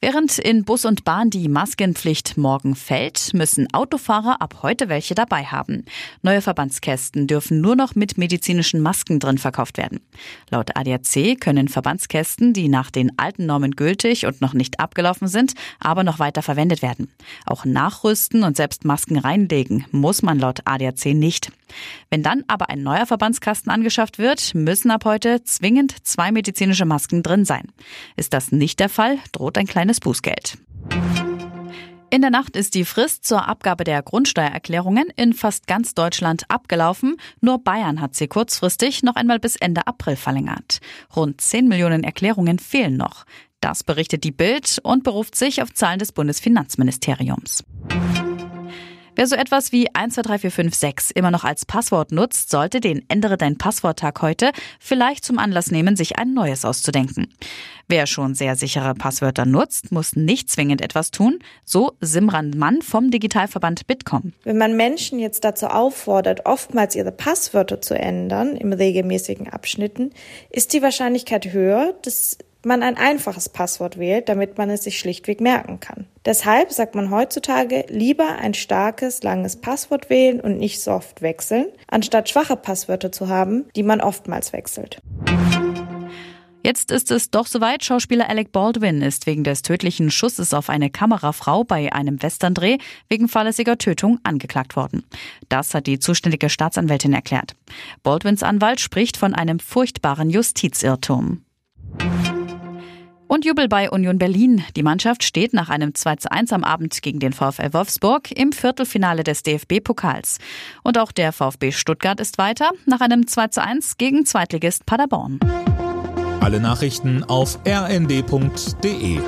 Während in Bus und Bahn die Maskenpflicht morgen fällt, müssen Autofahrer ab heute welche dabei haben. Neue Verbandskästen dürfen nur noch mit medizinischen Masken drin verkauft werden. Laut ADAC können Verbandskästen, die nach den alten Normen gültig und noch nicht abgelaufen sind, aber noch weiter verwendet werden. Auch nachrüsten und selbst Masken reinlegen muss man laut ADAC nicht. Wenn dann aber ein neuer Verbandskasten angeschafft wird, müssen ab heute zwingend zwei medizinische Masken drin sein. Ist das nicht der Fall, droht ein kleines Bußgeld. In der Nacht ist die Frist zur Abgabe der Grundsteuererklärungen in fast ganz Deutschland abgelaufen. Nur Bayern hat sie kurzfristig noch einmal bis Ende April verlängert. Rund 10 Millionen Erklärungen fehlen noch. Das berichtet die Bild und beruft sich auf Zahlen des Bundesfinanzministeriums. Wer so etwas wie 123456 immer noch als Passwort nutzt, sollte den Ändere dein Passworttag heute vielleicht zum Anlass nehmen, sich ein neues auszudenken. Wer schon sehr sichere Passwörter nutzt, muss nicht zwingend etwas tun, so Simran Mann vom Digitalverband Bitkom. Wenn man Menschen jetzt dazu auffordert, oftmals ihre Passwörter zu ändern im regelmäßigen Abschnitten, ist die Wahrscheinlichkeit höher, dass man ein einfaches Passwort wählt, damit man es sich schlichtweg merken kann. Deshalb sagt man heutzutage lieber ein starkes, langes Passwort wählen und nicht so oft wechseln, anstatt schwache Passwörter zu haben, die man oftmals wechselt. Jetzt ist es doch soweit. Schauspieler Alec Baldwin ist wegen des tödlichen Schusses auf eine Kamerafrau bei einem Westerndreh wegen fahrlässiger Tötung angeklagt worden. Das hat die zuständige Staatsanwältin erklärt. Baldwins Anwalt spricht von einem furchtbaren Justizirrtum. Und Jubel bei Union Berlin. Die Mannschaft steht nach einem 2 zu 1 am Abend gegen den VfL Wolfsburg im Viertelfinale des DFB-Pokals. Und auch der VfB Stuttgart ist weiter nach einem 2 zu 1 gegen Zweitligist Paderborn. Alle Nachrichten auf rnd.de